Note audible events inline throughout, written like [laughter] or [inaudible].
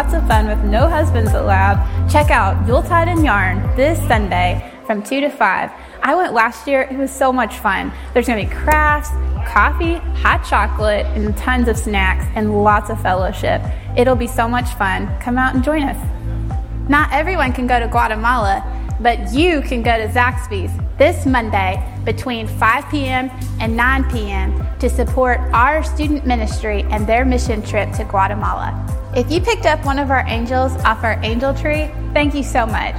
lots of fun with no husbands allowed, check out Yuletide and Yarn this Sunday from 2 to 5. I went last year, it was so much fun. There's to be crafts, coffee, hot chocolate, and tons of snacks and lots of fellowship. It'll be so much fun. Come out and join us. Not everyone can go to Guatemala, but you can go to Zaxby's this Monday between 5 p.m. and 9 p.m. to support our student ministry and their mission trip to Guatemala. If you picked up one of our angels off our angel tree, thank you so much.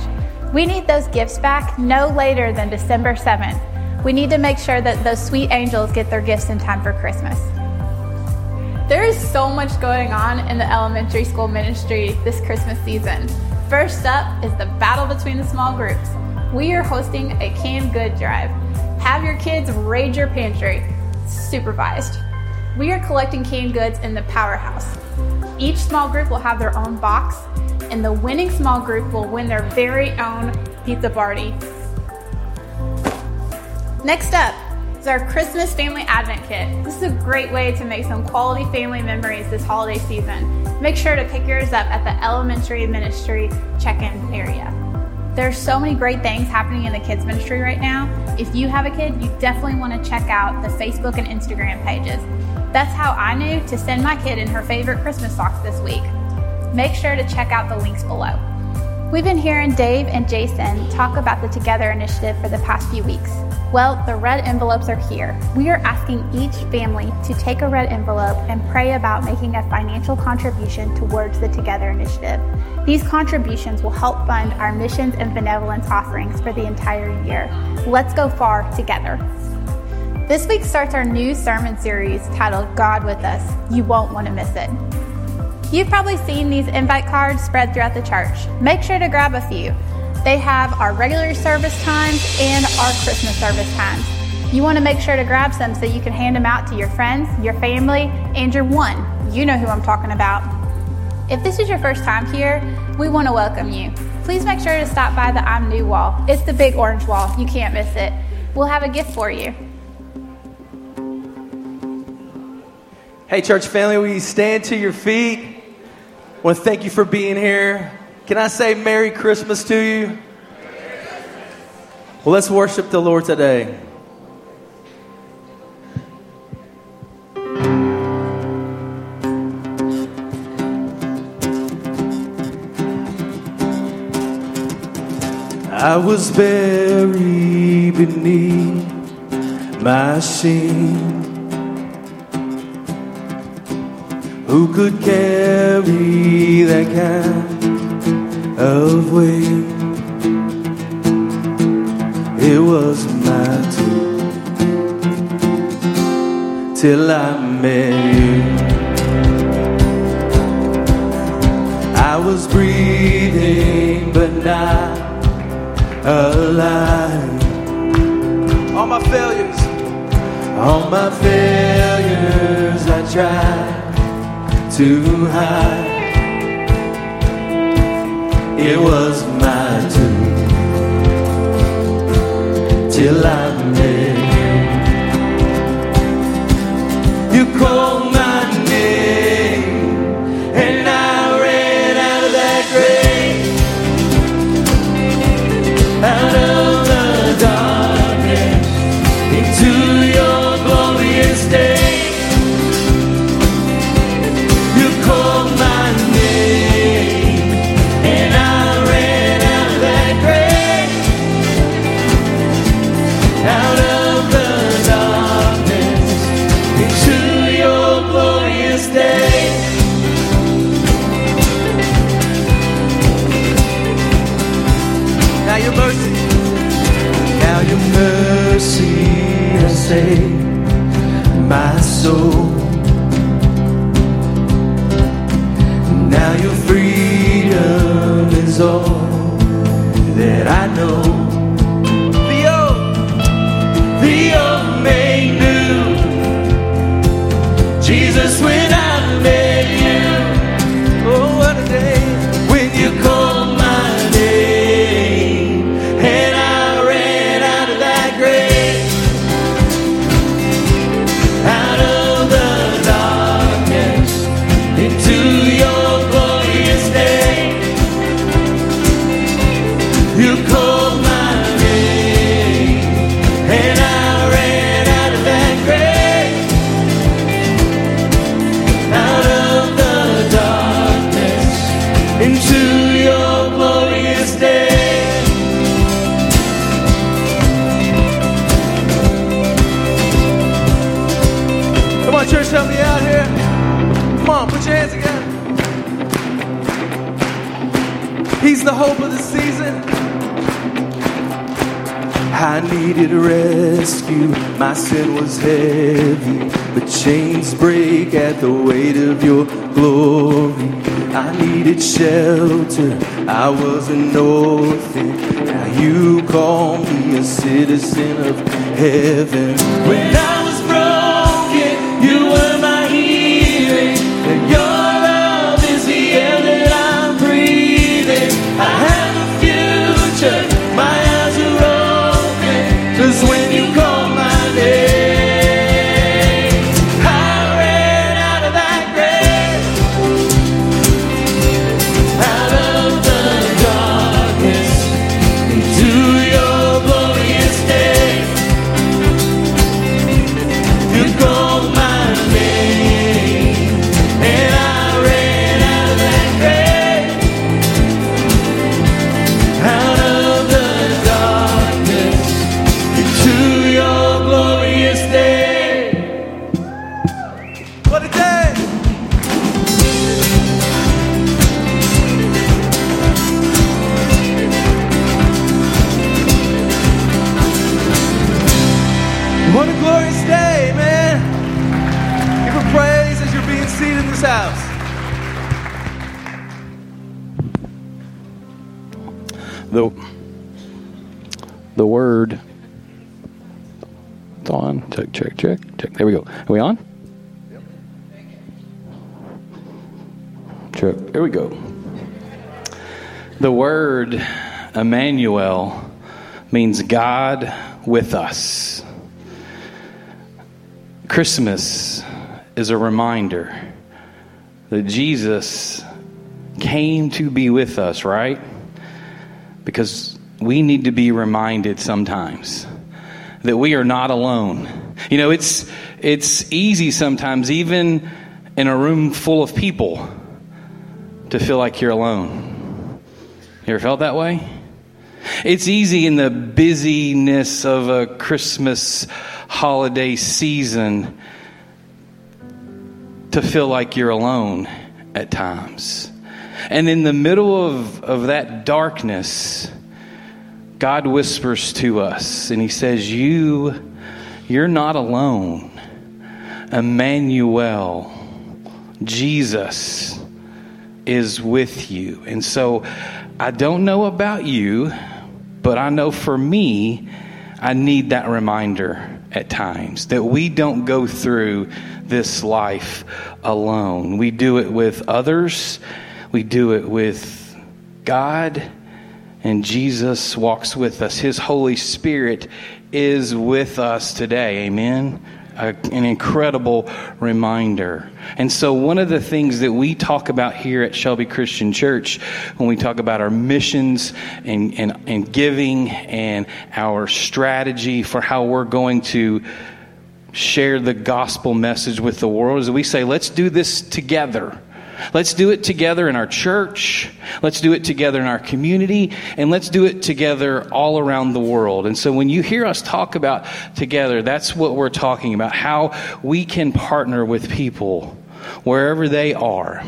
We need those gifts back no later than December 7th. We need to make sure that those sweet angels get their gifts in time for Christmas. There is so much going on in the elementary school ministry this Christmas season. First up is the battle between the small groups. We are hosting a canned good drive. Have your kids raid your pantry, supervised. We are collecting canned goods in the powerhouse. Each small group will have their own box and the winning small group will win their very own pizza party. Next up is our Christmas Family Advent Kit. This is a great way to make some quality family memories this holiday season. Make sure to pick yours up at the elementary ministry check in area. There's so many great things happening in the kids ministry right now. If you have a kid, you definitely want to check out the Facebook and Instagram pages. That's how I knew to send my kid in her favorite Christmas socks this week make sure to check out the links below. We've been hearing Dave and Jason talk about the Together initiative for the past few weeks. Well, the red envelopes are here. We are asking each family to take a red envelope and pray about making a financial contribution towards the Together initiative. These contributions will help fund our missions and benevolence offerings for the entire year. Let's go far together. This week starts our new sermon series titled God with Us. You won't want to miss it. You've probably seen these invite cards spread throughout the church. Make sure to grab a few. They have our regular service times and our Christmas service times. You want to make sure to grab some so you can hand them out to your friends, your family, and your one. You know who I'm talking about. If this is your first time here, we want to welcome you. Please make sure to stop by the I'm New wall. It's the big orange wall. You can't miss it. We'll have a gift for you. Hey, church family, will you stand to your feet? To thank you for being here. Can I say Merry Christmas to you? Well, let's worship the Lord today. I was buried beneath my sin. Who could carry that kind of weight? It was my turn till I met you. I was breathing but not alive. All my failures, all my failures, I tried to high. It was my doom till I met you. You called word emmanuel means god with us christmas is a reminder that jesus came to be with us right because we need to be reminded sometimes that we are not alone. You know, it's it's easy sometimes even in a room full of people to feel like you're alone. You ever felt that way? It's easy in the busyness of a Christmas holiday season to feel like you're alone at times. And in the middle of, of that darkness, God whispers to us and He says, You, you're not alone. Emmanuel, Jesus, is with you. And so I don't know about you, but I know for me, I need that reminder at times that we don't go through this life alone. We do it with others, we do it with God, and Jesus walks with us. His Holy Spirit is with us today. Amen. A, an incredible reminder. And so, one of the things that we talk about here at Shelby Christian Church, when we talk about our missions and, and, and giving and our strategy for how we're going to share the gospel message with the world, is we say, let's do this together. Let's do it together in our church. Let's do it together in our community. And let's do it together all around the world. And so when you hear us talk about together, that's what we're talking about how we can partner with people wherever they are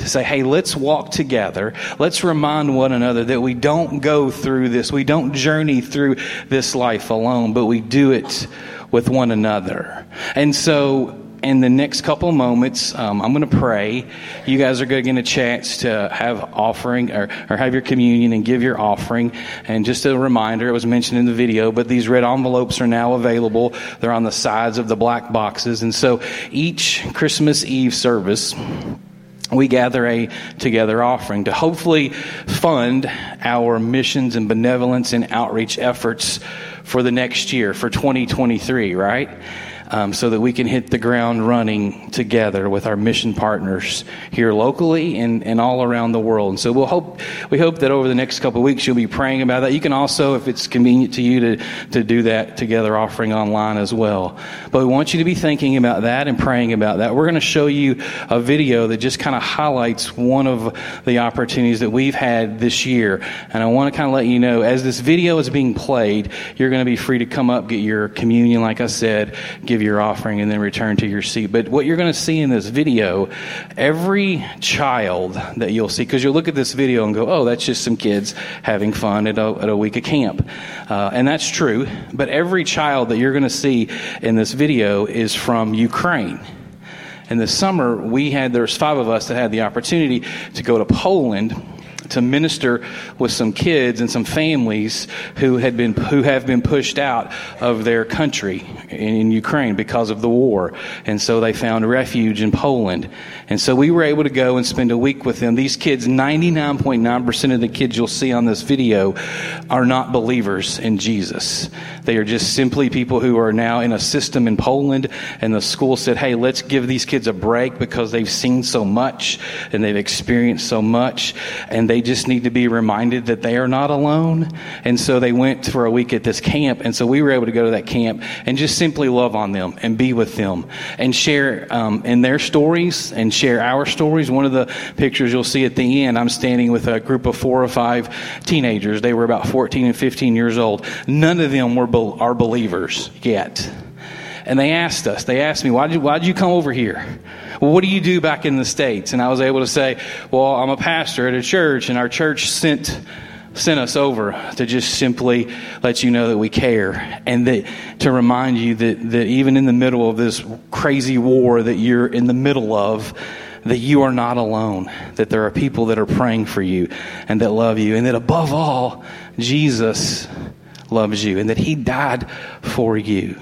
to say, hey, let's walk together. Let's remind one another that we don't go through this, we don't journey through this life alone, but we do it with one another. And so in the next couple of moments, um, I'm going to pray. You guys are going to get a chance to have offering or, or have your communion and give your offering. And just a reminder, it was mentioned in the video, but these red envelopes are now available. They're on the sides of the black boxes. And so each Christmas Eve service, we gather a together offering to hopefully fund our missions and benevolence and outreach efforts for the next year, for 2023, right? Um, so that we can hit the ground running together with our mission partners here locally and, and all around the world. And so we'll hope, we hope that over the next couple of weeks you'll be praying about that. You can also, if it's convenient to you, to, to do that together offering online as well. But we want you to be thinking about that and praying about that. We're going to show you a video that just kind of highlights one of the opportunities that we've had this year. And I want to kind of let you know, as this video is being played, you're going to be free to come up, get your communion, like I said, give your offering, and then return to your seat. But what you're going to see in this video, every child that you'll see, because you'll look at this video and go, oh, that's just some kids having fun at a, at a week of camp. Uh, and that's true. But every child that you're going to see in this video is from Ukraine. In the summer, we had, there's five of us that had the opportunity to go to Poland to minister with some kids and some families who had been who have been pushed out of their country in Ukraine because of the war, and so they found refuge in Poland. And so we were able to go and spend a week with them. These kids, 99.9% of the kids you'll see on this video, are not believers in Jesus. They are just simply people who are now in a system in Poland, and the school said, "Hey, let's give these kids a break because they've seen so much and they've experienced so much, and they." They just need to be reminded that they are not alone. And so they went for a week at this camp. And so we were able to go to that camp and just simply love on them and be with them and share um, in their stories and share our stories. One of the pictures you'll see at the end, I'm standing with a group of four or five teenagers. They were about 14 and 15 years old. None of them were are believers yet. And they asked us, they asked me, why did you, why did you come over here? Well, what do you do back in the States? And I was able to say, Well, I'm a pastor at a church, and our church sent sent us over to just simply let you know that we care and that to remind you that, that even in the middle of this crazy war that you're in the middle of, that you are not alone, that there are people that are praying for you and that love you, and that above all, Jesus loves you and that He died for you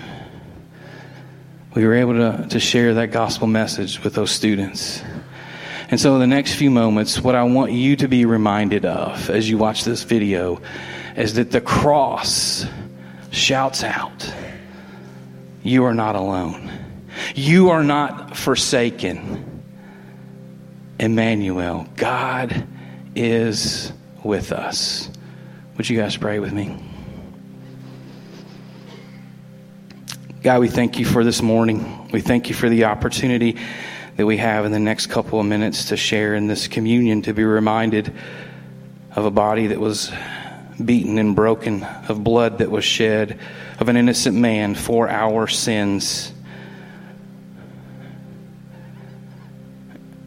we were able to, to share that gospel message with those students. And so, in the next few moments, what I want you to be reminded of as you watch this video is that the cross shouts out, You are not alone. You are not forsaken. Emmanuel, God is with us. Would you guys pray with me? God, we thank you for this morning. We thank you for the opportunity that we have in the next couple of minutes to share in this communion, to be reminded of a body that was beaten and broken, of blood that was shed, of an innocent man for our sins.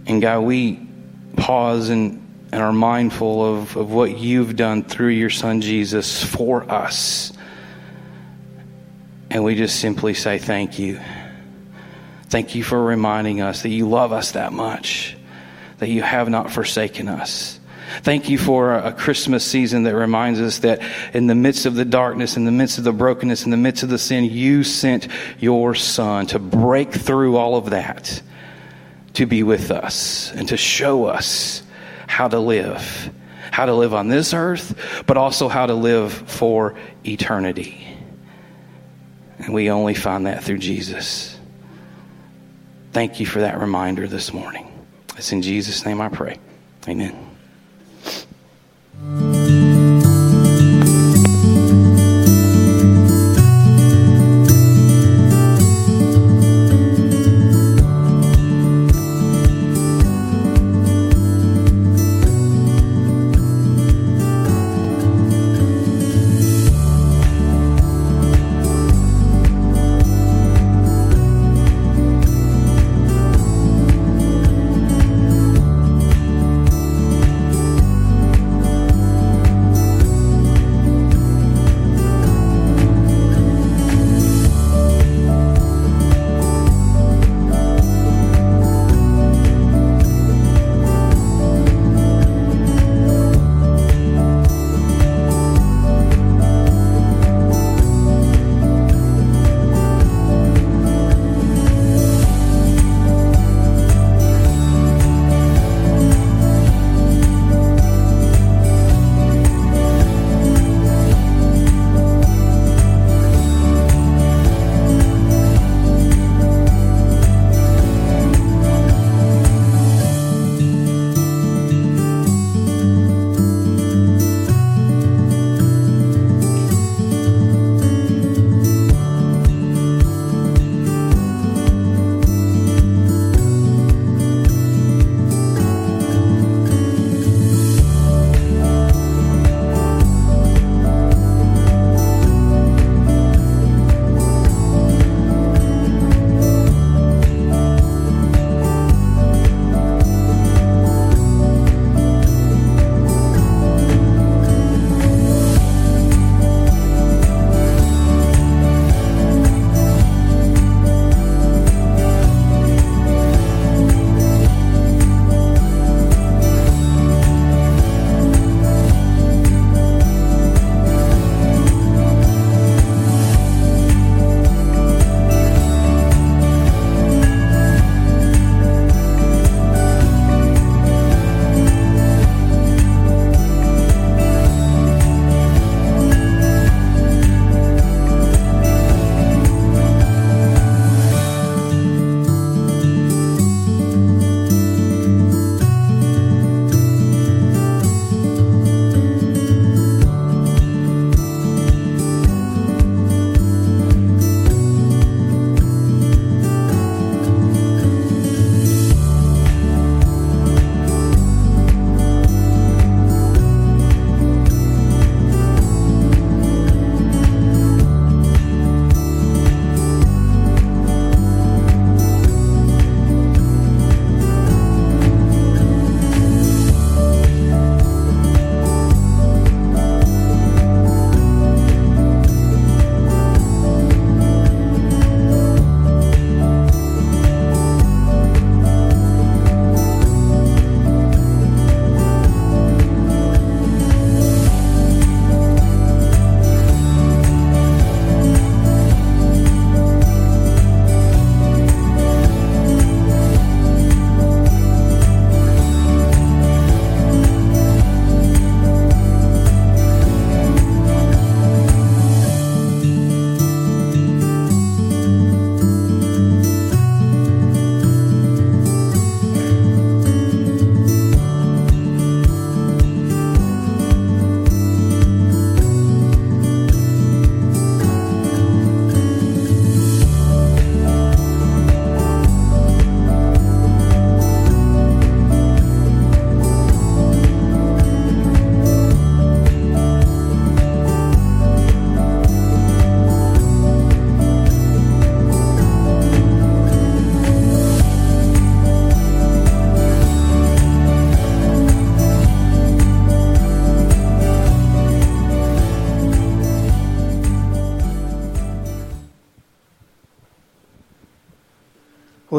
And God, we pause and, and are mindful of, of what you've done through your son Jesus for us. And we just simply say thank you. Thank you for reminding us that you love us that much, that you have not forsaken us. Thank you for a Christmas season that reminds us that in the midst of the darkness, in the midst of the brokenness, in the midst of the sin, you sent your son to break through all of that, to be with us, and to show us how to live. How to live on this earth, but also how to live for eternity. And we only find that through Jesus. Thank you for that reminder this morning. It's in Jesus' name I pray. Amen.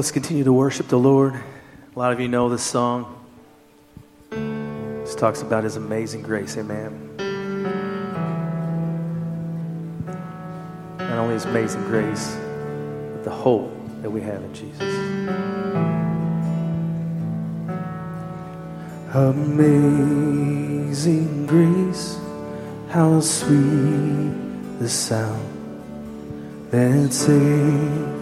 Let's continue to worship the Lord. A lot of you know this song. This talks about His amazing grace. Amen. Not only His amazing grace, but the hope that we have in Jesus. Amazing grace, how sweet the sound that saved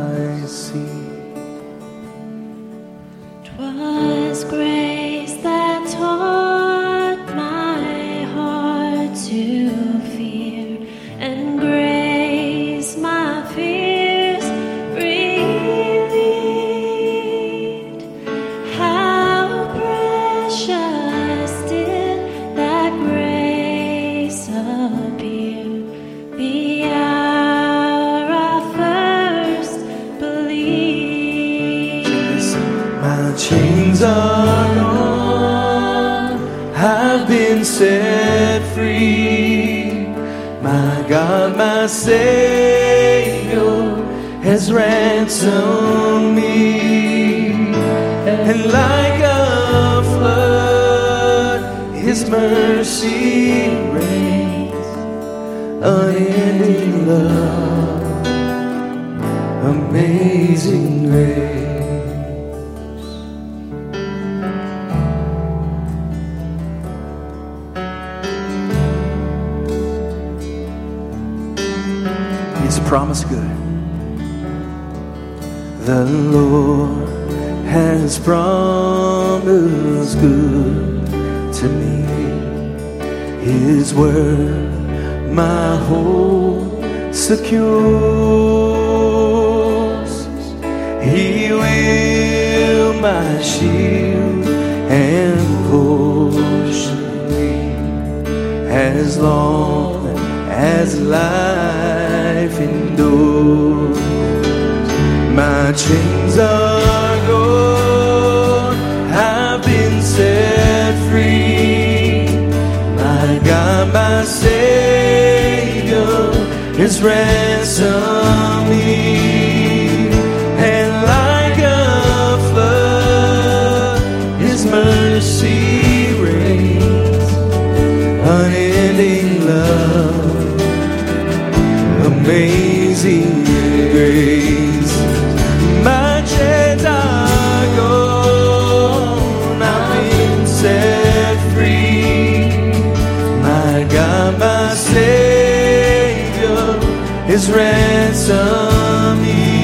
is ransomed me.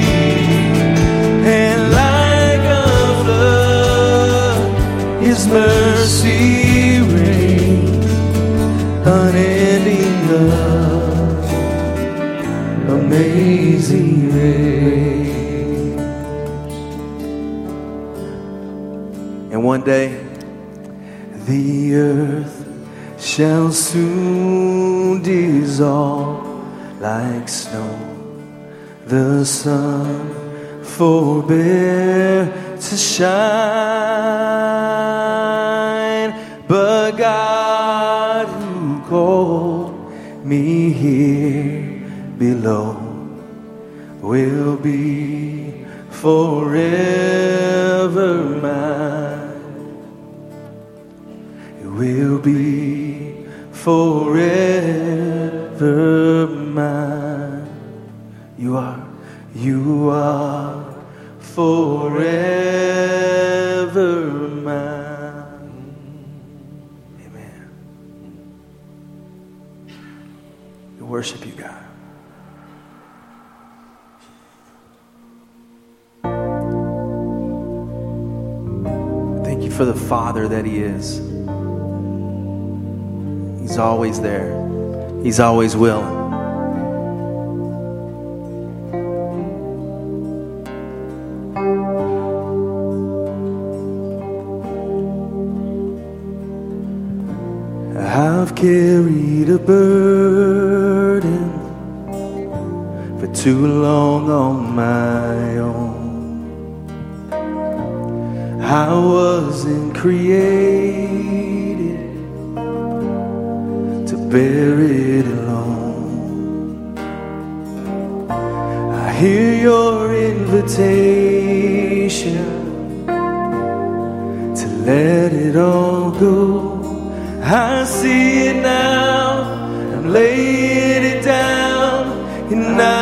And like a flood, His mercy rains, unending love, amazing grace. And one day, the earth shall soon dissolve like. The sun forbear to shine, but God who called me here below will be forever mine. Will be forever mine. You are, you are forever mine. Amen. We worship you, God. Thank you for the Father that He is. He's always there, He's always willing. carried a burden for too long on my own. I wasn't created to bear it alone. I hear your invitation to let it all go. I see it now. I'm laying it down, and I.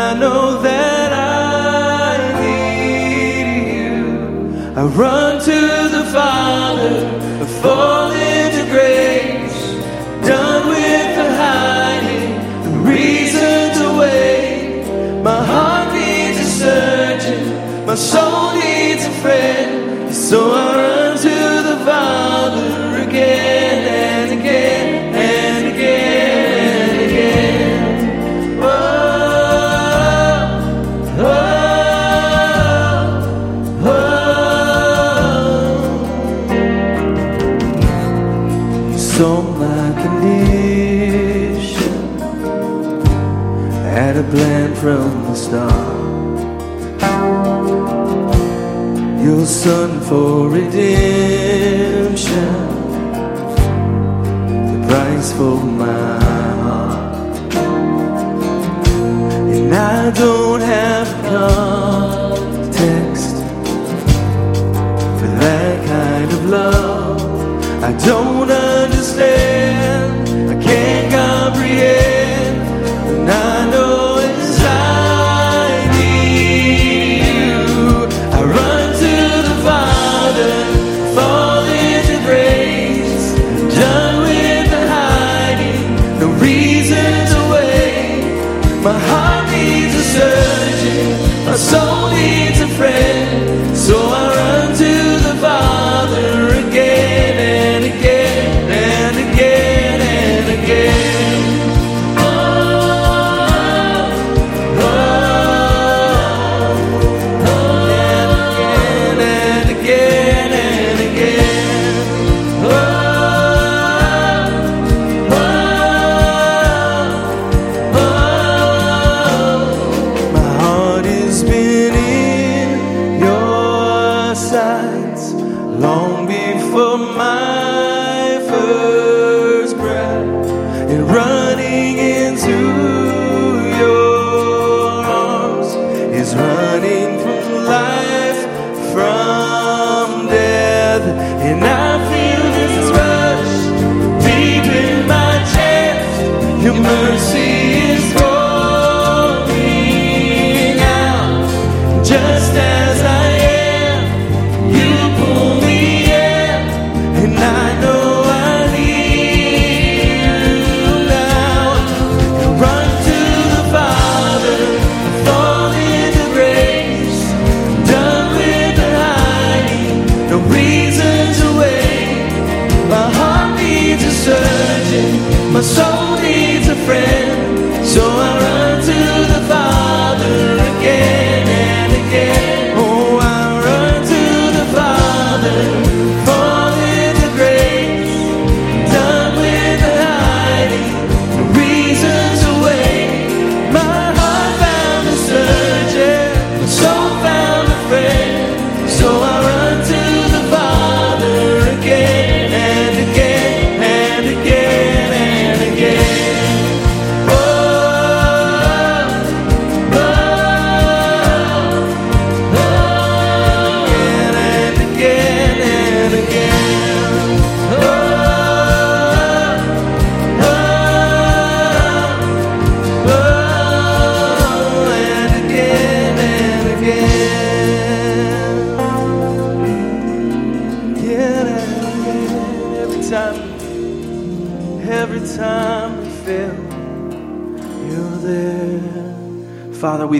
Son for redemption, the price for my heart. And I don't have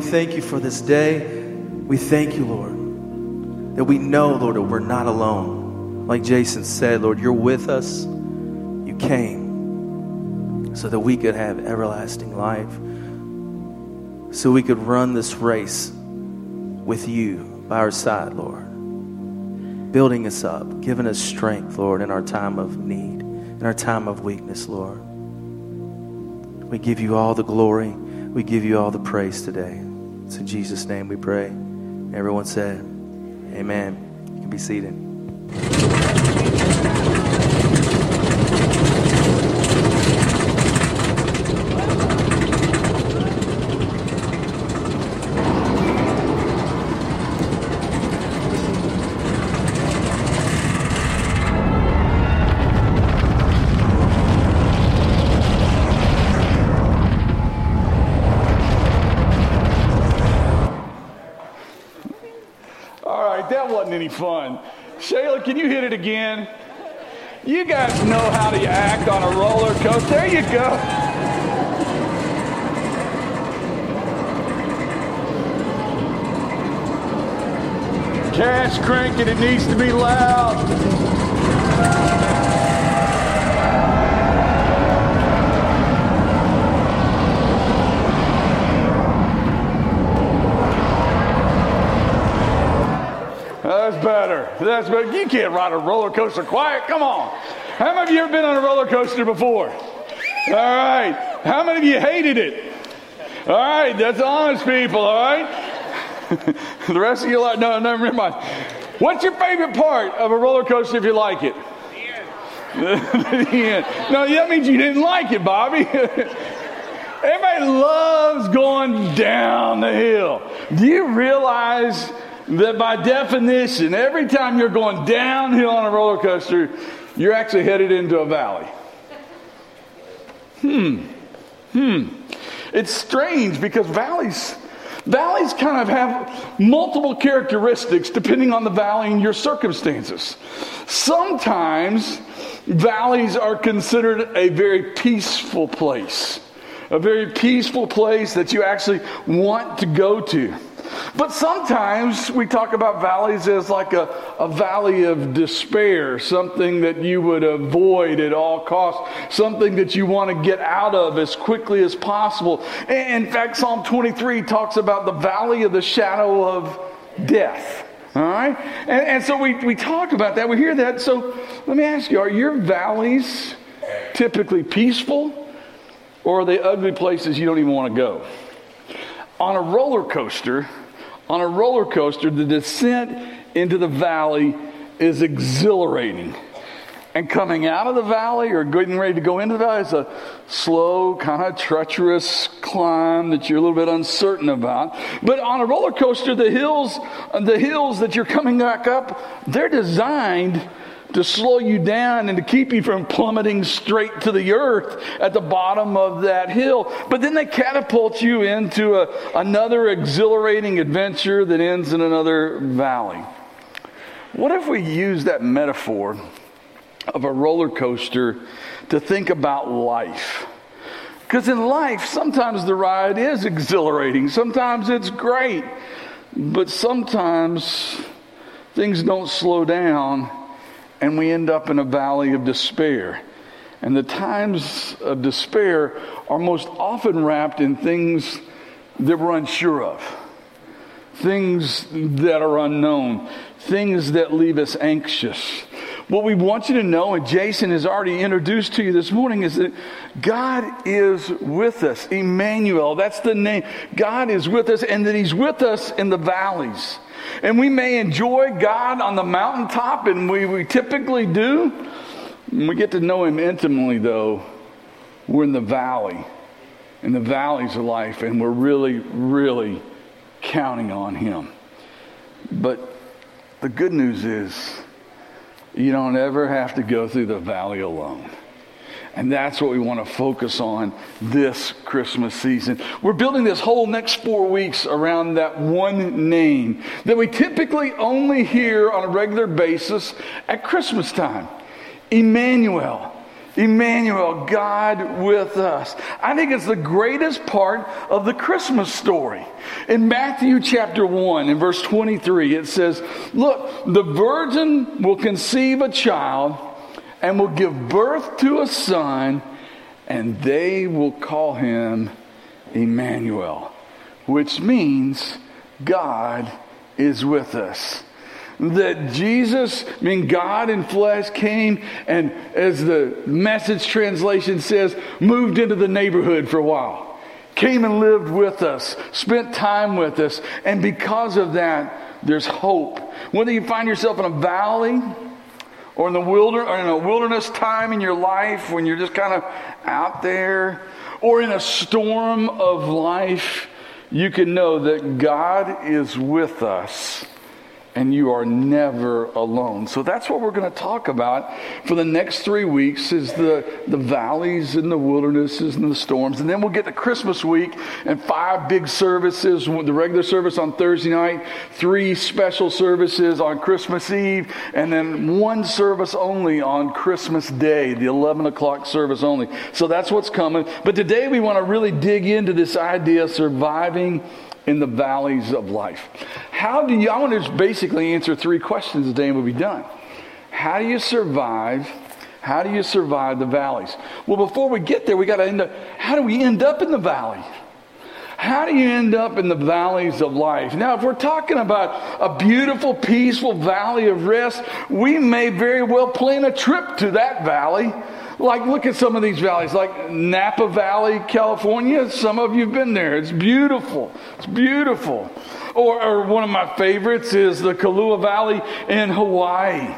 thank you for this day. We thank you, Lord, that we know, Lord, that we're not alone. Like Jason said, Lord, you're with us. You came so that we could have everlasting life, so we could run this race with you by our side, Lord, building us up, giving us strength, Lord, in our time of need, in our time of weakness, Lord. We give you all the glory. We give you all the praise today. It's in Jesus' name we pray. Everyone said, Amen. You can be seated. All right, that wasn't any fun. Shayla, can you hit it again? You guys know how to act on a roller coaster. There you go. Cash cranking, it needs to be loud. That's better. That's better. You can't ride a roller coaster quiet. Come on. How many of you ever been on a roller coaster before? All right. How many of you hated it? All right. That's honest people. All right. [laughs] the rest of you like no, never mind. What's your favorite part of a roller coaster if you like it? [laughs] the end. No, that means you didn't like it, Bobby. [laughs] Everybody loves going down the hill. Do you realize that by definition, every time you're going downhill on a roller coaster, you're actually headed into a valley? Hmm. Hmm. It's strange because valleys valleys kind of have multiple characteristics depending on the valley and your circumstances. Sometimes valleys are considered a very peaceful place. A very peaceful place that you actually want to go to. But sometimes we talk about valleys as like a, a valley of despair, something that you would avoid at all costs, something that you want to get out of as quickly as possible. And in fact, Psalm 23 talks about the valley of the shadow of death. All right? And, and so we, we talk about that, we hear that. So let me ask you are your valleys typically peaceful, or are they ugly places you don't even want to go? On a roller coaster, on a roller coaster, the descent into the valley is exhilarating. And coming out of the valley or getting ready to go into the valley is a slow, kind of treacherous climb that you're a little bit uncertain about. But on a roller coaster, the hills, the hills that you're coming back up, they're designed to slow you down and to keep you from plummeting straight to the earth at the bottom of that hill. But then they catapult you into a, another exhilarating adventure that ends in another valley. What if we use that metaphor of a roller coaster to think about life? Because in life, sometimes the ride is exhilarating, sometimes it's great, but sometimes things don't slow down and we end up in a valley of despair. And the times of despair are most often wrapped in things that we're unsure of, things that are unknown, things that leave us anxious. What we want you to know, and Jason has already introduced to you this morning, is that God is with us. Emmanuel, that's the name. God is with us, and that He's with us in the valleys. And we may enjoy God on the mountaintop, and we, we typically do. When we get to know Him intimately, though, we're in the valley, in the valleys of life, and we're really, really counting on Him. But the good news is, you don't ever have to go through the valley alone. And that's what we want to focus on this Christmas season. We're building this whole next four weeks around that one name that we typically only hear on a regular basis at Christmas time Emmanuel. Emmanuel, God with us. I think it's the greatest part of the Christmas story. In Matthew chapter 1, in verse 23, it says, Look, the virgin will conceive a child and will give birth to a son, and they will call him Emmanuel, which means God is with us. That Jesus, I mean, God in flesh, came and, as the message translation says, moved into the neighborhood for a while. came and lived with us, spent time with us, and because of that, there's hope. Whether you find yourself in a valley or in the wilder or in a wilderness time in your life when you're just kind of out there, or in a storm of life, you can know that God is with us and you are never alone. So that's what we're going to talk about for the next three weeks is the, the valleys and the wildernesses and the storms. And then we'll get to Christmas week and five big services, the regular service on Thursday night, three special services on Christmas Eve, and then one service only on Christmas Day, the 11 o'clock service only. So that's what's coming. But today we want to really dig into this idea of surviving in the valleys of life. How do you, I want to just basically answer three questions today and we'll be done. How do you survive? How do you survive the valleys? Well, before we get there, we got to end up, how do we end up in the valley? How do you end up in the valleys of life? Now, if we're talking about a beautiful, peaceful valley of rest, we may very well plan a trip to that valley like, look at some of these valleys, like Napa Valley, California. Some of you have been there. It's beautiful. It's beautiful. Or, or one of my favorites is the Kailua Valley in Hawaii.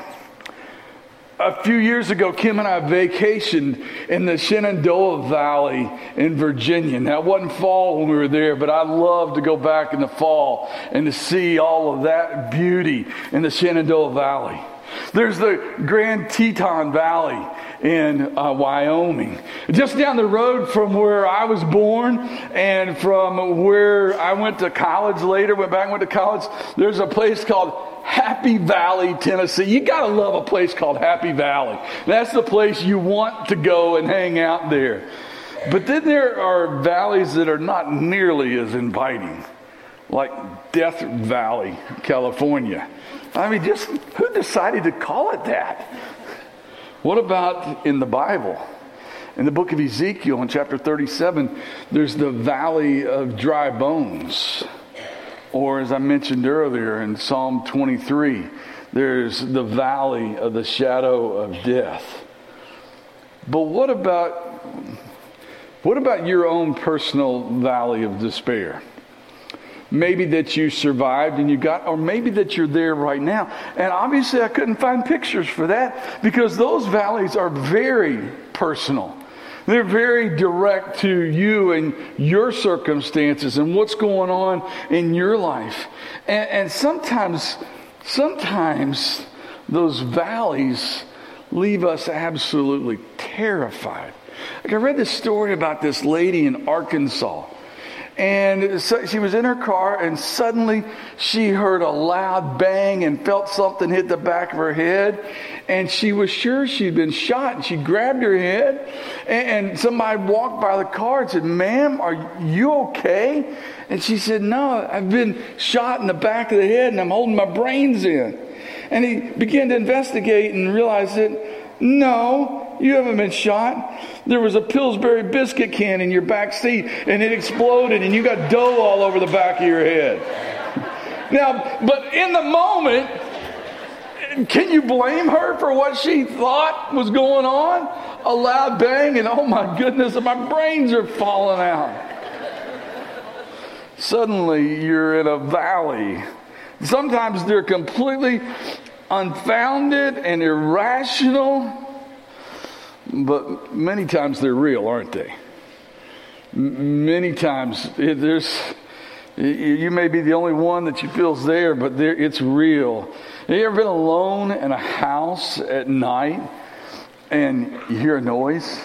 A few years ago, Kim and I vacationed in the Shenandoah Valley in Virginia. Now, it wasn't fall when we were there, but I love to go back in the fall and to see all of that beauty in the Shenandoah Valley. There's the Grand Teton Valley in uh, Wyoming. Just down the road from where I was born and from where I went to college later, went back and went to college, there's a place called Happy Valley, Tennessee. You got to love a place called Happy Valley. That's the place you want to go and hang out there. But then there are valleys that are not nearly as inviting, like Death Valley, California. I mean, just who decided to call it that? What about in the Bible? In the book of Ezekiel, in chapter 37, there's the valley of dry bones. Or, as I mentioned earlier in Psalm 23, there's the valley of the shadow of death. But what about what about your own personal valley of despair? Maybe that you survived and you got, or maybe that you're there right now. And obviously, I couldn't find pictures for that because those valleys are very personal. They're very direct to you and your circumstances and what's going on in your life. And, and sometimes, sometimes those valleys leave us absolutely terrified. Like I read this story about this lady in Arkansas and so she was in her car, and suddenly she heard a loud bang and felt something hit the back of her head. And she was sure she'd been shot. And she grabbed her head, and somebody walked by the car and said, Ma'am, are you okay? And she said, No, I've been shot in the back of the head, and I'm holding my brains in. And he began to investigate and realized that no, you haven't been shot. There was a Pillsbury biscuit can in your back seat and it exploded and you got dough all over the back of your head. Now, but in the moment, can you blame her for what she thought was going on? A loud bang and oh my goodness, my brains are falling out. Suddenly you're in a valley. Sometimes they're completely unfounded and irrational, but many times they're real, aren't they? Many times eh, there's you may be the only one that you feels there, but there, it's real. Have you ever been alone in a house at night and you hear a noise?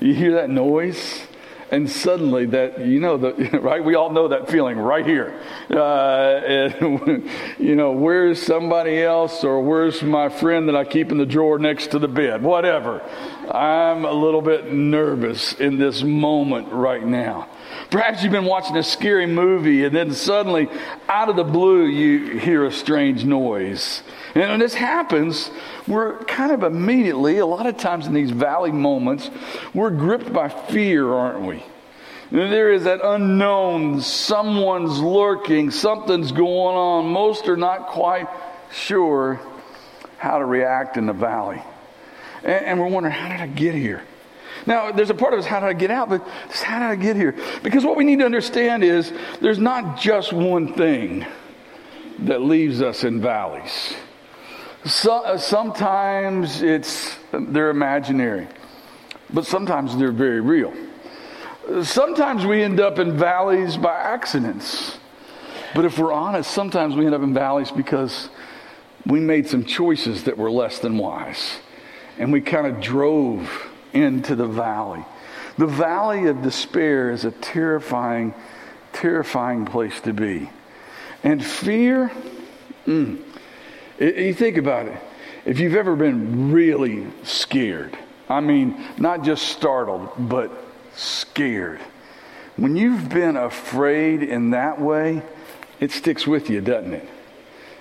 You hear that noise? And suddenly that you know the [laughs] right? We all know that feeling right here. Uh, and, [laughs] you know where's somebody else or where's my friend that i keep in the drawer next to the bed? Whatever. I'm a little bit nervous in this moment right now perhaps you've been watching a scary movie and then suddenly out of the blue you hear a strange noise and when this happens, we're kind of immediately, a lot of times in these valley moments, we're gripped by fear, aren't we? There is that unknown, someone's lurking, something's going on. Most are not quite sure how to react in the valley. And, and we're wondering, how did I get here? Now, there's a part of us, how did I get out? But how did I get here? Because what we need to understand is there's not just one thing that leaves us in valleys. So, uh, sometimes it's they're imaginary, but sometimes they're very real. Sometimes we end up in valleys by accidents. But if we're honest, sometimes we end up in valleys because we made some choices that were less than wise. And we kind of drove into the valley. The valley of despair is a terrifying, terrifying place to be. And fear, mm, you think about it. If you've ever been really scared, I mean, not just startled, but scared. When you've been afraid in that way, it sticks with you, doesn't it?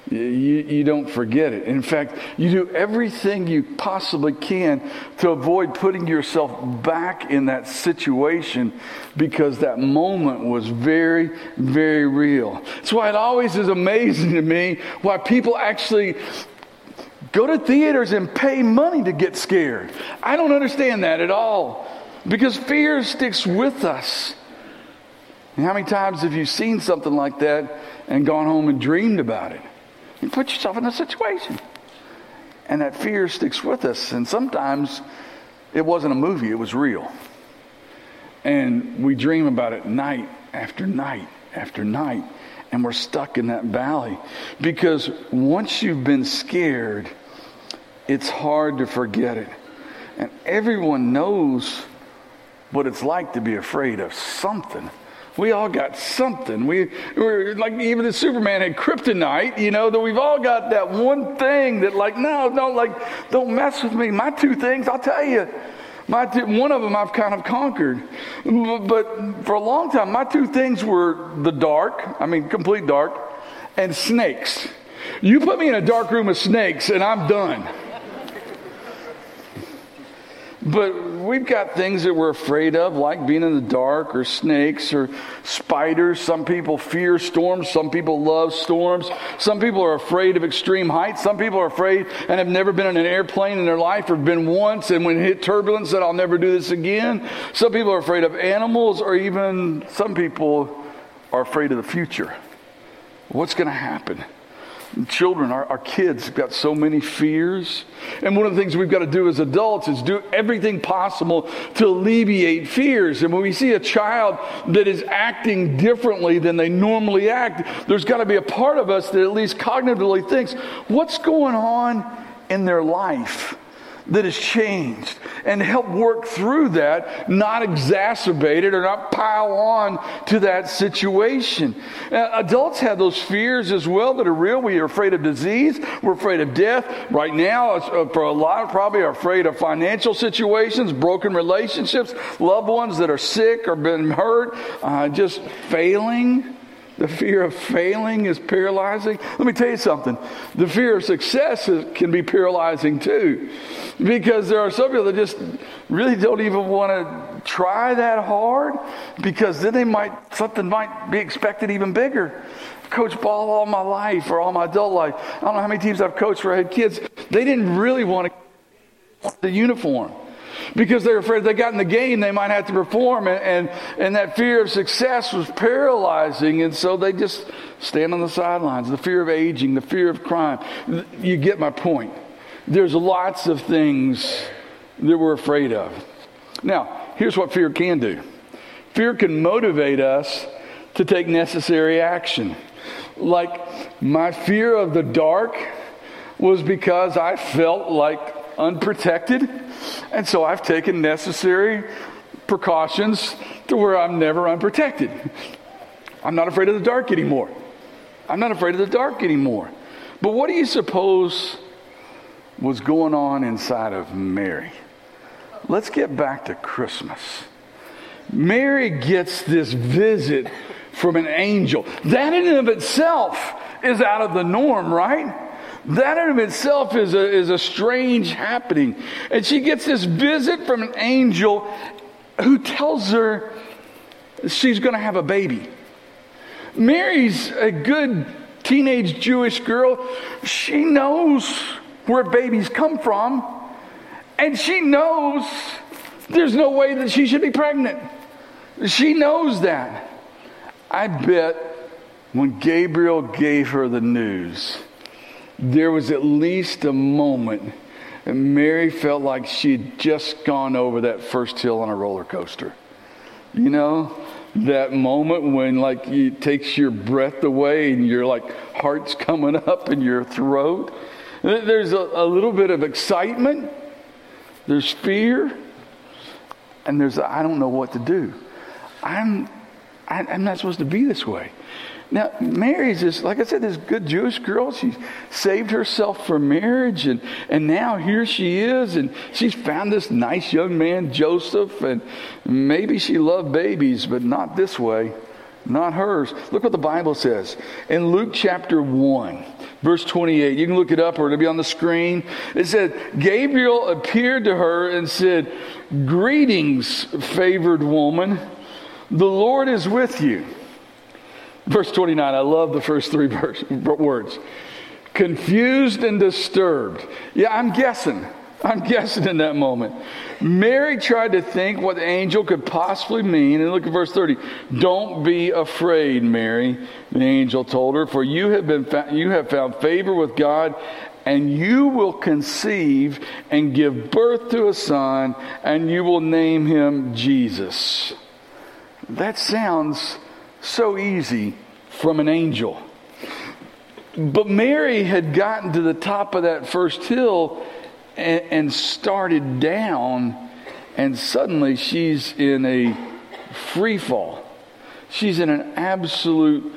You, you don't forget it. In fact, you do everything you possibly can to avoid putting yourself back in that situation because that moment was very, very real. That's why it always is amazing to me why people actually go to theaters and pay money to get scared. I don't understand that at all because fear sticks with us. And how many times have you seen something like that and gone home and dreamed about it? You put yourself in a situation. And that fear sticks with us. And sometimes it wasn't a movie, it was real. And we dream about it night after night after night. And we're stuck in that valley. Because once you've been scared, it's hard to forget it. And everyone knows what it's like to be afraid of something. We all got something. We we're like even the Superman had kryptonite, you know, that we've all got that one thing that like, no, don't like don't mess with me. My two things, I'll tell you. My two, one of them I've kind of conquered. But for a long time, my two things were the dark, I mean complete dark, and snakes. You put me in a dark room with snakes and I'm done. But we've got things that we're afraid of, like being in the dark or snakes or spiders. Some people fear storms. Some people love storms. Some people are afraid of extreme heights. Some people are afraid and have never been in an airplane in their life or been once and when hit turbulence said, I'll never do this again. Some people are afraid of animals or even some people are afraid of the future. What's going to happen? Children, our, our kids have got so many fears. And one of the things we've got to do as adults is do everything possible to alleviate fears. And when we see a child that is acting differently than they normally act, there's got to be a part of us that at least cognitively thinks, what's going on in their life? That has changed and help work through that, not exacerbate it or not pile on to that situation. Uh, adults have those fears as well that are real. We are afraid of disease, we're afraid of death. Right now, uh, for a lot, probably are afraid of financial situations, broken relationships, loved ones that are sick or been hurt, uh, just failing. The fear of failing is paralyzing. Let me tell you something. The fear of success is, can be paralyzing too. Because there are some people that just really don't even want to try that hard because then they might, something might be expected even bigger. I've ball all my life or all my adult life. I don't know how many teams I've coached where I had kids. They didn't really want to the uniform because they were afraid if they got in the game, they might have to perform. And, and, and that fear of success was paralyzing. And so they just stand on the sidelines. The fear of aging, the fear of crime. You get my point. There's lots of things that we're afraid of. Now, here's what fear can do fear can motivate us to take necessary action. Like my fear of the dark was because I felt like unprotected and so I've taken necessary precautions to where I'm never unprotected. I'm not afraid of the dark anymore. I'm not afraid of the dark anymore. But what do you suppose was going on inside of Mary? Let's get back to Christmas. Mary gets this visit from an angel. That in and of itself is out of the norm, right? That in itself is a, is a strange happening. And she gets this visit from an angel who tells her she's going to have a baby. Mary's a good teenage Jewish girl. She knows where babies come from, and she knows There's no way that she should be pregnant. She knows that. I bet when Gabriel gave her the news, there was at least a moment and Mary felt like she had just gone over that first hill on a roller coaster. You know, that moment when like it takes your breath away and your like heart's coming up in your throat. There's a, a little bit of excitement. There's fear. And there's I don't know what to do. I'm I, I'm not supposed to be this way. Now, Mary's this, like I said, this good Jewish girl. She saved herself for marriage, and, and now here she is, and she's found this nice young man, Joseph, and maybe she loved babies, but not this way, not hers. Look what the Bible says in Luke chapter 1, verse 28. You can look it up or it'll be on the screen. It said, Gabriel appeared to her and said, Greetings, favored woman, the Lord is with you. Verse 29, I love the first three [laughs] verse, words. Confused and disturbed. Yeah, I'm guessing. I'm [laughs] guessing in that moment. Mary tried to think what the angel could possibly mean. And look at verse 30. Don't be afraid, Mary, the angel told her, for you have, been you have found favor with God, and you will conceive and give birth to a son, and you will name him Jesus. That sounds so easy from an angel. But Mary had gotten to the top of that first hill and, and started down, and suddenly she's in a free fall. She's in an absolute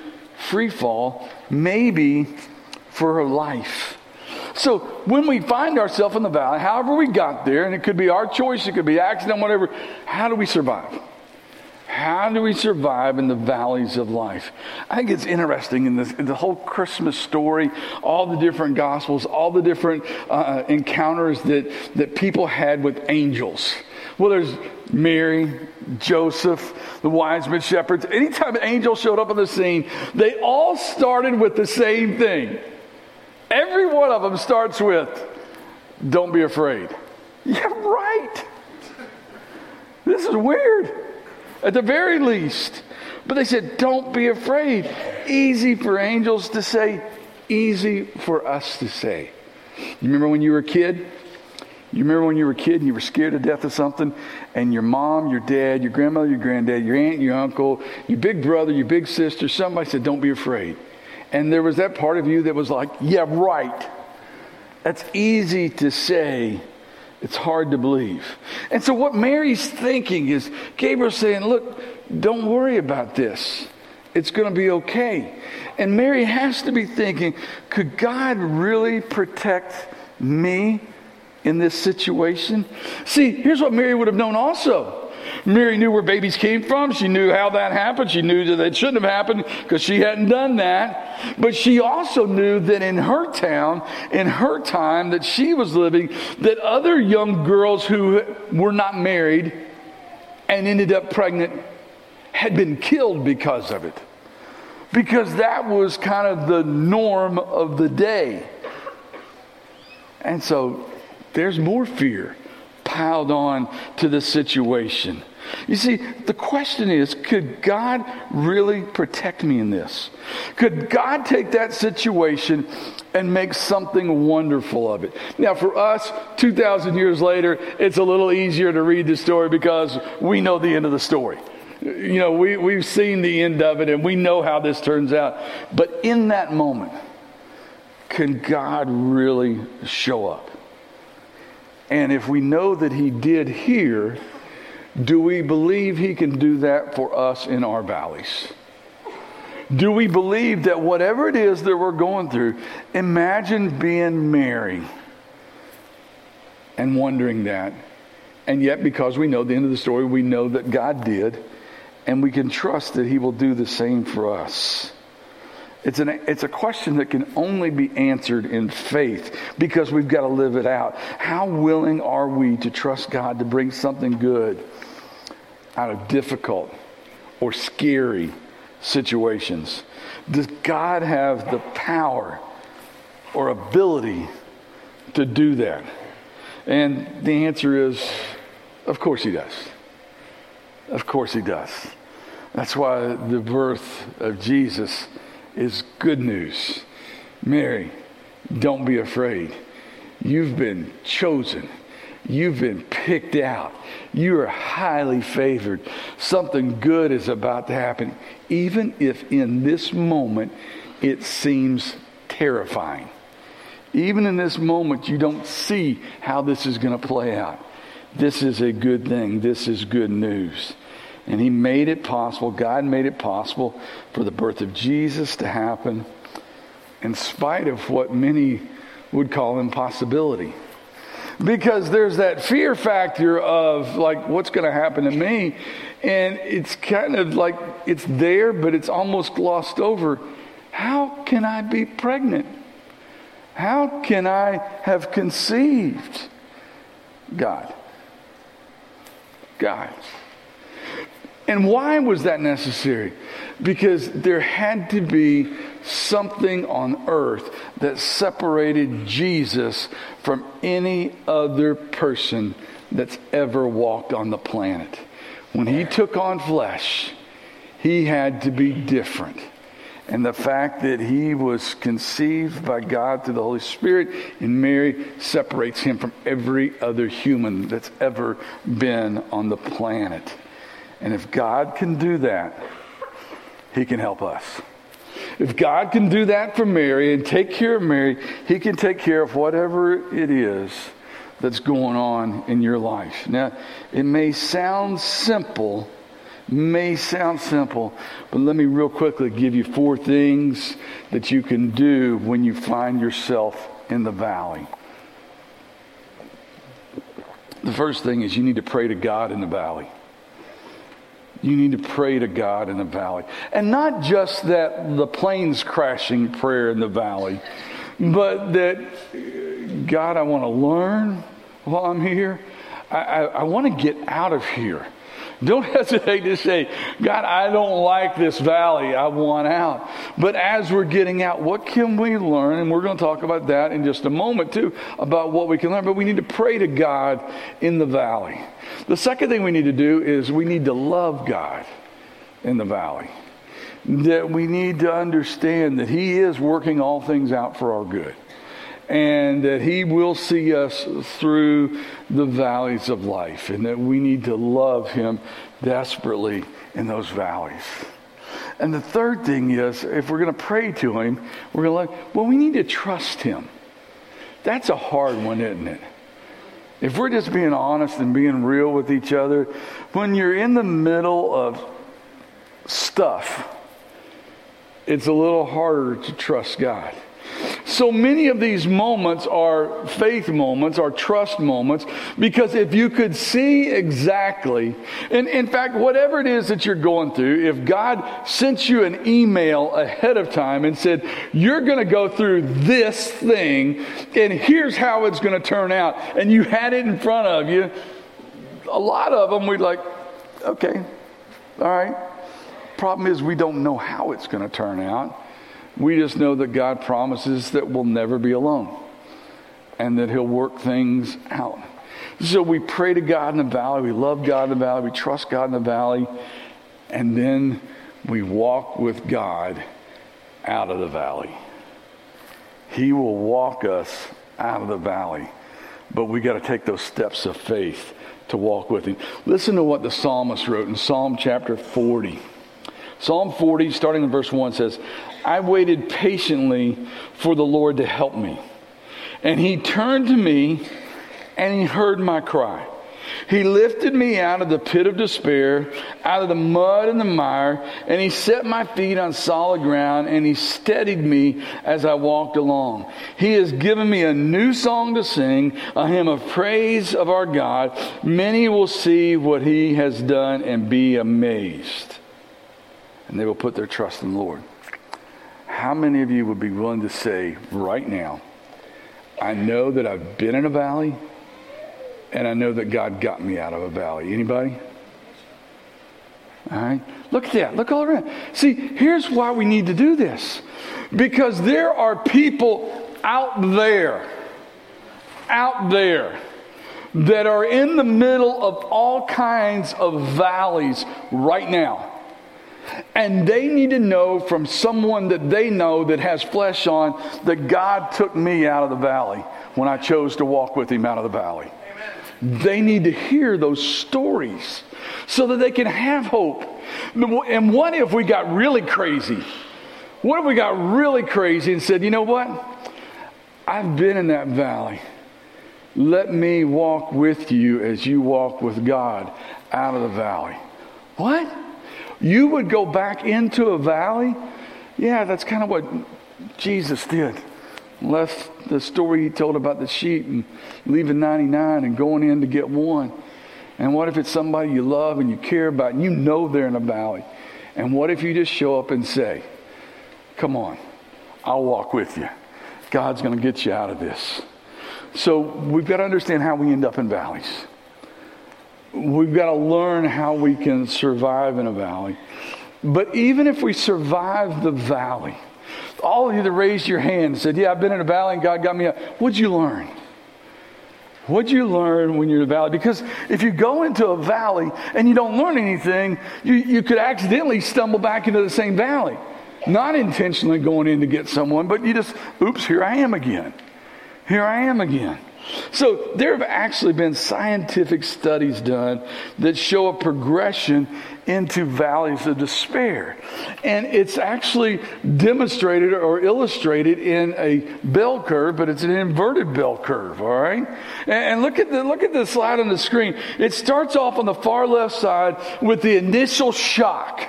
free fall, maybe for her life. So when we find ourselves in the valley, however we got there, and it could be our choice, it could be accident, whatever, how do we survive? How do we survive in the valleys of life? I think it's interesting in, this, in the whole Christmas story, all the different gospels, all the different uh, encounters that, that people had with angels. Well, there's Mary, Joseph, the wise men, shepherds. Anytime an angel showed up on the scene, they all started with the same thing. Every one of them starts with, Don't be afraid. Yeah, right. This is weird at the very least. But they said, Don't be afraid. Easy for angels to say, easy for us to say. You remember when you were a kid? You remember when you were a kid and you were scared to death of something, and your mom, your dad, your grandmother, your granddad, your aunt, your uncle, your big brother, your big sister, somebody said, Don't be afraid. And there was that part of you that was like, Yeah, right. That's easy to say it's hard to believe. And so, what Mary's thinking is Gabriel's saying, Look, don't worry about this. It's going to be okay. And Mary has to be thinking, Could God really protect me in this situation? See, here's what Mary would have known also. Mary knew where babies came from. She knew how that happened. She knew that it shouldn't have happened because she hadn't done that. But she also knew that in her town, in her time that she was living, that other young girls who were not married and ended up pregnant had been killed because of it. Because that was kind of the norm of the day. And so there's more fear piled on to the situation. You see, the question is could God really protect me in this? Could God take that situation and make something wonderful of it? Now, for us, 2,000 years later, it's a little easier to read the story because we know the end of the story. You know, we, we've seen the end of it and we know how this turns out. But in that moment, can God really show up? And if we know that He did here, do we believe He can do that for us in our valleys? Do we believe that whatever it is that we're going through, imagine being Mary and wondering that. And yet, because we know the end of the story, we know that God did, and we can trust that He will do the same for us. It's, an, it's a question that can only be answered in faith because we've got to live it out. How willing are we to trust God to bring something good out of difficult or scary situations? Does God have the power or ability to do that? And the answer is Of course he does. Of course he does. That's why the birth of Jesus is good news. Mary, don't be afraid. You've been chosen. You've been picked out. You are highly favored. Something good is about to happen, even if in this moment it seems terrifying. Even in this moment, you don't see how this is going to play out. This is a good thing. This is good news. And He made it possible, God made it possible for the birth of Jesus to happen in spite of what many would call impossibility. Because there's that fear factor of, like, what's going to happen to me? And it's kind of like it's there, but it's almost glossed over. How can I be pregnant? How can I have conceived? God. God. And why was that necessary? Because there had to be something on earth that separated Jesus from any other person that's ever walked on the planet. When he took on flesh, he had to be different. And the fact that he was conceived by God through the Holy Spirit in Mary separates him from every other human that's ever been on the planet. And if God can do that, he can help us. If God can do that for Mary and take care of Mary, he can take care of whatever it is that's going on in your life. Now, it may sound simple may sound simple, but let me real quickly give you four things that you can do when you find yourself in the valley. The first thing is you need to pray to God in the valley. You need to pray to God in the valley. And not just that the planes crashing prayer in the valley, but that, God, I want to learn while I'm here. I, I, I want to get out of here. Don't [laughs] hesitate to say, God, I don't like this valley. I want out. But as we're getting out, what can we learn? And we're going to talk about that in just a moment, too, about what we can learn. But we need to pray to God in the valley. The second thing we need to do is we need to love God in the valley. That we need to understand that He is working all things out for our good and that He will see us through the valleys of life, and that we need to love Him desperately in those valleys. And the third thing is, if we're going to pray to Him, we're going to like, well, we need to trust Him. That's a hard one, isn't it? If we're just being honest and being real with each other, when you're in the middle of stuff, it's a little harder to trust God. So many of these moments are faith moments, are trust moments, because if you could see exactly, and in fact, whatever it is that you're going through, if God sent you an email ahead of time and said, You're going to go through this thing, and here's how it's going to turn out, and you had it in front of you, a lot of them we'd like, Okay, all right. Problem is, we don't know how it's going to turn out. We just know that God promises that we'll never be alone and that He'll work things out. So we pray to God in the valley. We love God in the valley. We trust God in the valley. And then we walk with God out of the valley. He will walk us out of the valley. But we got to take those steps of faith to walk with Him. Listen to what the psalmist wrote in Psalm chapter 40. Psalm 40, starting in verse 1, says, I waited patiently for the Lord to help me. And he turned to me and he heard my cry. He lifted me out of the pit of despair, out of the mud and the mire, and he set my feet on solid ground, and he steadied me as I walked along. He has given me a new song to sing, a hymn of praise of our God. Many will see what he has done and be amazed. And they will put their trust in the Lord. How many of you would be willing to say right now, I know that I've been in a valley and I know that God got me out of a valley? Anybody? All right. Look at that. Look all around. See, here's why we need to do this. Because there are people out there, out there, that are in the middle of all kinds of valleys right now. And they need to know from someone that they know that has flesh on that God took me out of the valley when I chose to walk with Him out of the valley. They need to hear those stories so that they can have hope. And what if we got really crazy? What if we got really crazy and said, you know what? I've been in that valley. Let me walk with you as you walk with God out of the valley. What? You would go back into a valley? Yeah, that's kind of what Jesus did. Left the story he told about the sheep and leaving 99 and going in to get one. And what if it's somebody you love and you care about and you know they're in a valley? And what if you just show up and say, Come on, I'll walk with you. God's going to get you out of this. So we've got to understand how we end up in valleys. We've got to learn how we can survive in a valley. But even if we survive the valley, all of you that raised your hand and said, Yeah, I've been in a valley and God got me out. What'd you learn? What'd you learn when you're in a valley? Because if you go into a valley and you don't learn anything, you, you could accidentally stumble back into the same valley. Not intentionally going in to get someone, but you just, oops, here I am again. Here I am again. So there have actually been scientific studies done that show a progression into valleys of despair. And it's actually demonstrated or illustrated in a bell curve, but it's an inverted bell curve, all right? And look at the look at the slide on the screen. It starts off on the far left side with the initial shock.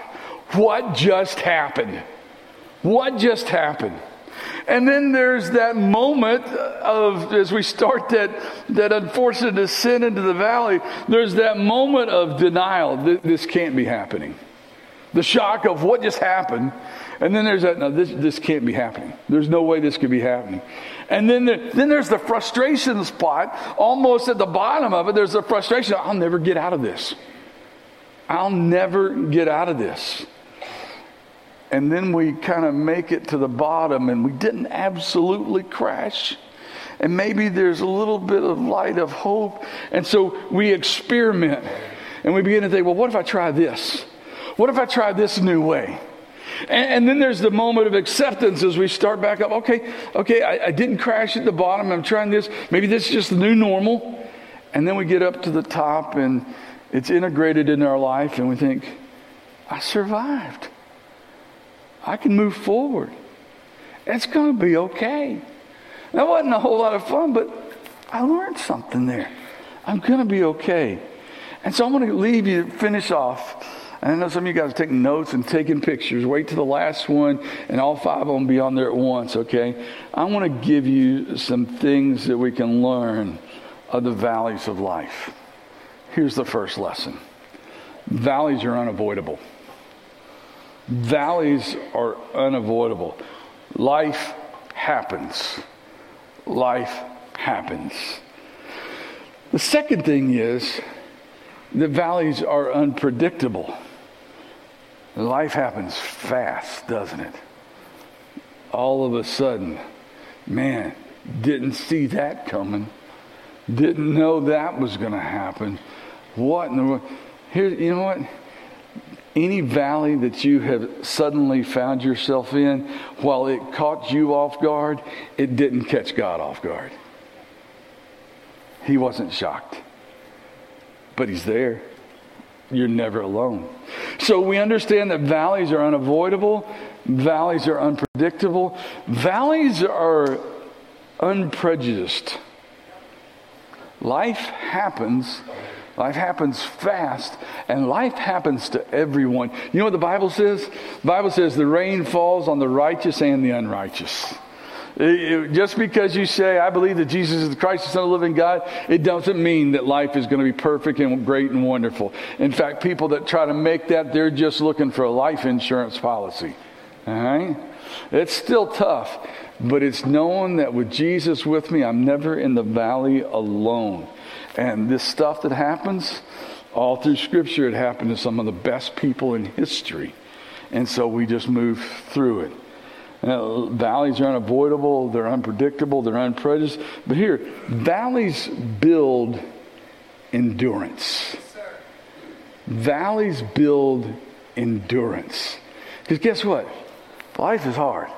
What just happened? What just happened? And then there's that moment of, as we start that, that unfortunate descent into the valley, there's that moment of denial. This can't be happening. The shock of what just happened. And then there's that, no, this, this can't be happening. There's no way this could be happening. And then, the, then there's the frustration spot, almost at the bottom of it, there's the frustration. I'll never get out of this. I'll never get out of this and then we kind of make it to the bottom and we didn't absolutely crash. And maybe there's a little bit of light of hope. And so we experiment and we begin to think, well, what if I try this? What if I try this new way? And, then there's the moment of acceptance as we start back up. Okay, okay, I, I didn't crash at the bottom. I'm trying this. Maybe this is just the new normal. And then we get up to the top and it's integrated in our life and we think, I survived. I can move forward. It's going to be okay. That wasn't a whole lot of fun, but I learned something there. I'm going to be okay. And so I'm going to leave you to finish off. And I know some of you guys are taking notes and taking pictures. Wait to the last one, and all five of them be on there at once, okay? I want to give you some things that we can learn of the valleys of life. Here's the first lesson valleys are unavoidable. Valleys are unavoidable. Life happens. Life happens. The second thing is the valleys are unpredictable. Life happens fast, doesn't it? All of a sudden, man, didn't see that coming. Didn't know that was going to happen. What in the world? Here, you know what? Any valley that you have suddenly found yourself in, while it caught you off guard, it didn't catch God off guard. He wasn't shocked, but He's there. You're never alone. So we understand that valleys are unavoidable, valleys are unpredictable, valleys are unprejudiced. Life happens Life happens fast, and life happens to everyone. You know what the Bible says? The Bible says the rain falls on the righteous and the unrighteous. It, it, just because you say, I believe that Jesus is the Christ, the Son of the living God, it doesn't mean that life is going to be perfect and great and wonderful. In fact, people that try to make that, they're just looking for a life insurance policy. All right? It's still tough, but it's knowing that with Jesus with me, I'm never in the valley alone. And this stuff that happens, all through Scripture, it happened to some of the best people in history. And so we just move through it. Now, valleys are unavoidable, they're unpredictable, they're unprejudiced. But here, valleys build endurance. Valleys build endurance. Because guess what? Life is hard.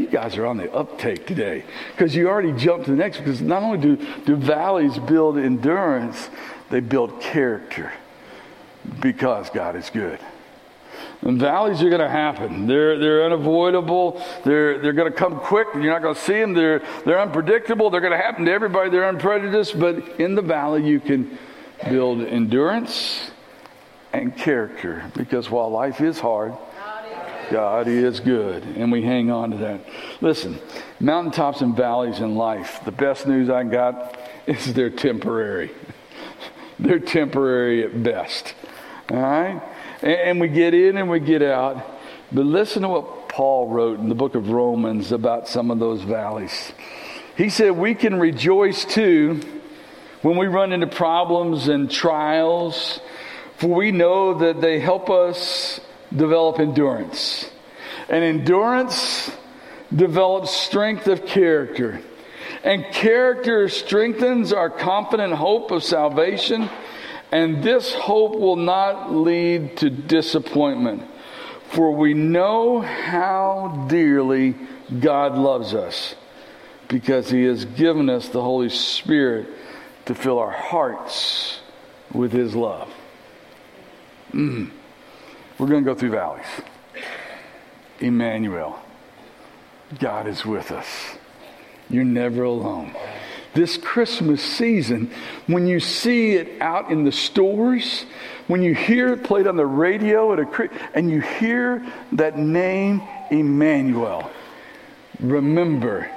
You guys are on the uptake today because you already jumped to the next. Because not only do, do valleys build endurance, they build character because God is good. And valleys are going to happen. They're, they're unavoidable. They're, they're going to come quick. You're not going to see them. They're, they're unpredictable. They're going to happen to everybody. They're unprejudiced. But in the valley, you can build endurance and character because while life is hard, God is good, and we hang on to that. Listen, mountaintops and valleys in life, the best news I got [laughs] is they're temporary. [laughs] they're temporary at best. All right? And, and we get in and we get out. But listen to what Paul wrote in the book of Romans about some of those valleys. He said, We can rejoice too when we run into problems and trials, for we know that they help us develop endurance. And endurance develops strength of character. And character strengthens our confident hope of salvation. And this hope will not lead to disappointment. For we know how dearly God loves us because He has given us the Holy Spirit to fill our hearts with His love. Mm. We're going to go through valleys. Emmanuel, God is with us. You're never alone. This Christmas season, when you see it out in the stores, when you hear it played on the radio at a and you hear that name Emmanuel, remember,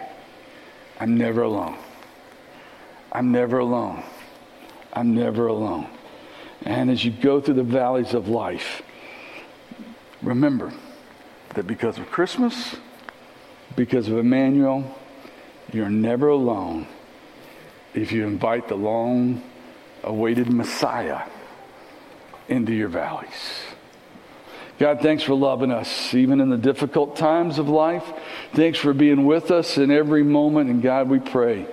I'm never alone. I'm never alone. I'm never alone. And as you go through the valleys of life, remember that because of Christmas, because of Emmanuel, you're never alone if you invite the long awaited Messiah into your valleys. God, thanks for loving us, even in the difficult times of life. Thanks for being with us in every moment. And God, we pray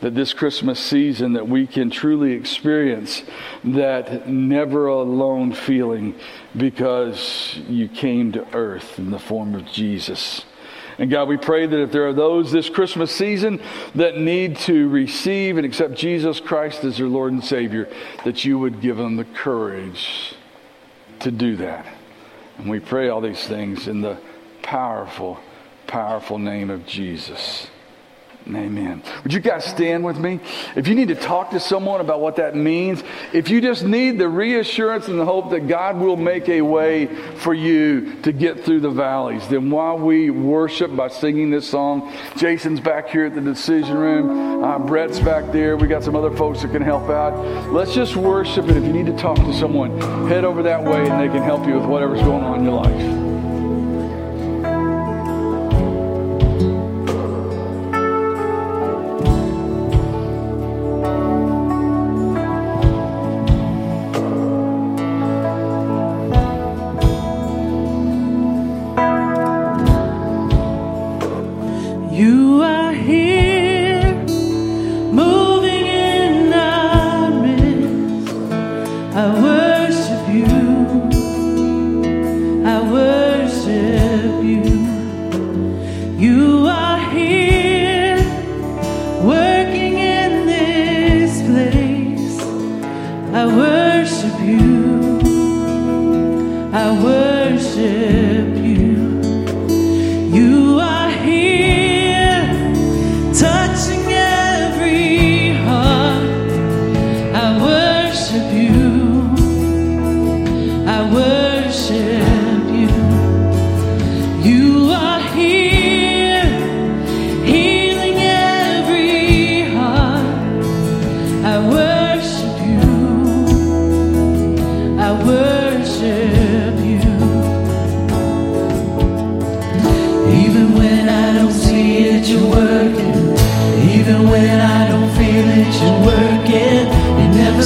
that this Christmas season that we can truly experience that never alone feeling because you came to earth in the form of Jesus. And God, we pray that if there are those this Christmas season that need to receive and accept Jesus Christ as their Lord and Savior, that you would give them the courage to do that. And we pray all these things in the powerful, powerful name of Jesus. Amen. Would you guys stand with me? If you need to talk to someone about what that means, if you just need the reassurance and the hope that God will make a way for you to get through the valleys, then while we worship by singing this song, Jason's back here at the decision room, uh, Brett's back there, we got some other folks that can help out. Let's just worship, and if you need to talk to someone, head over that way and they can help you with whatever's going on in your life.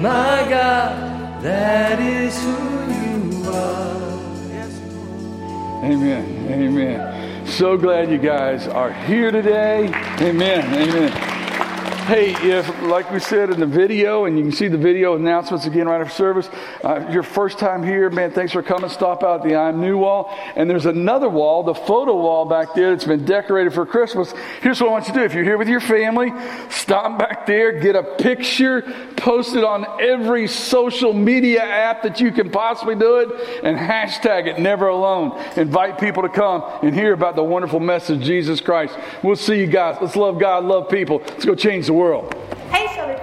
My God, that is who you are. Amen. Amen. So glad you guys are here today. Amen. Amen. Hey, if, like we said in the video, and you can see the video announcements again right after service, uh, your first time here, man, thanks for coming. Stop out the I'm New wall. And there's another wall, the photo wall back there that's been decorated for Christmas. Here's what I want you to do. If you're here with your family, stop back there, get a picture, post it on every social media app that you can possibly do it, and hashtag it never alone. Invite people to come and hear about the wonderful message of Jesus Christ. We'll see you guys. Let's love God, love people. Let's go change the world world. Hey, Southern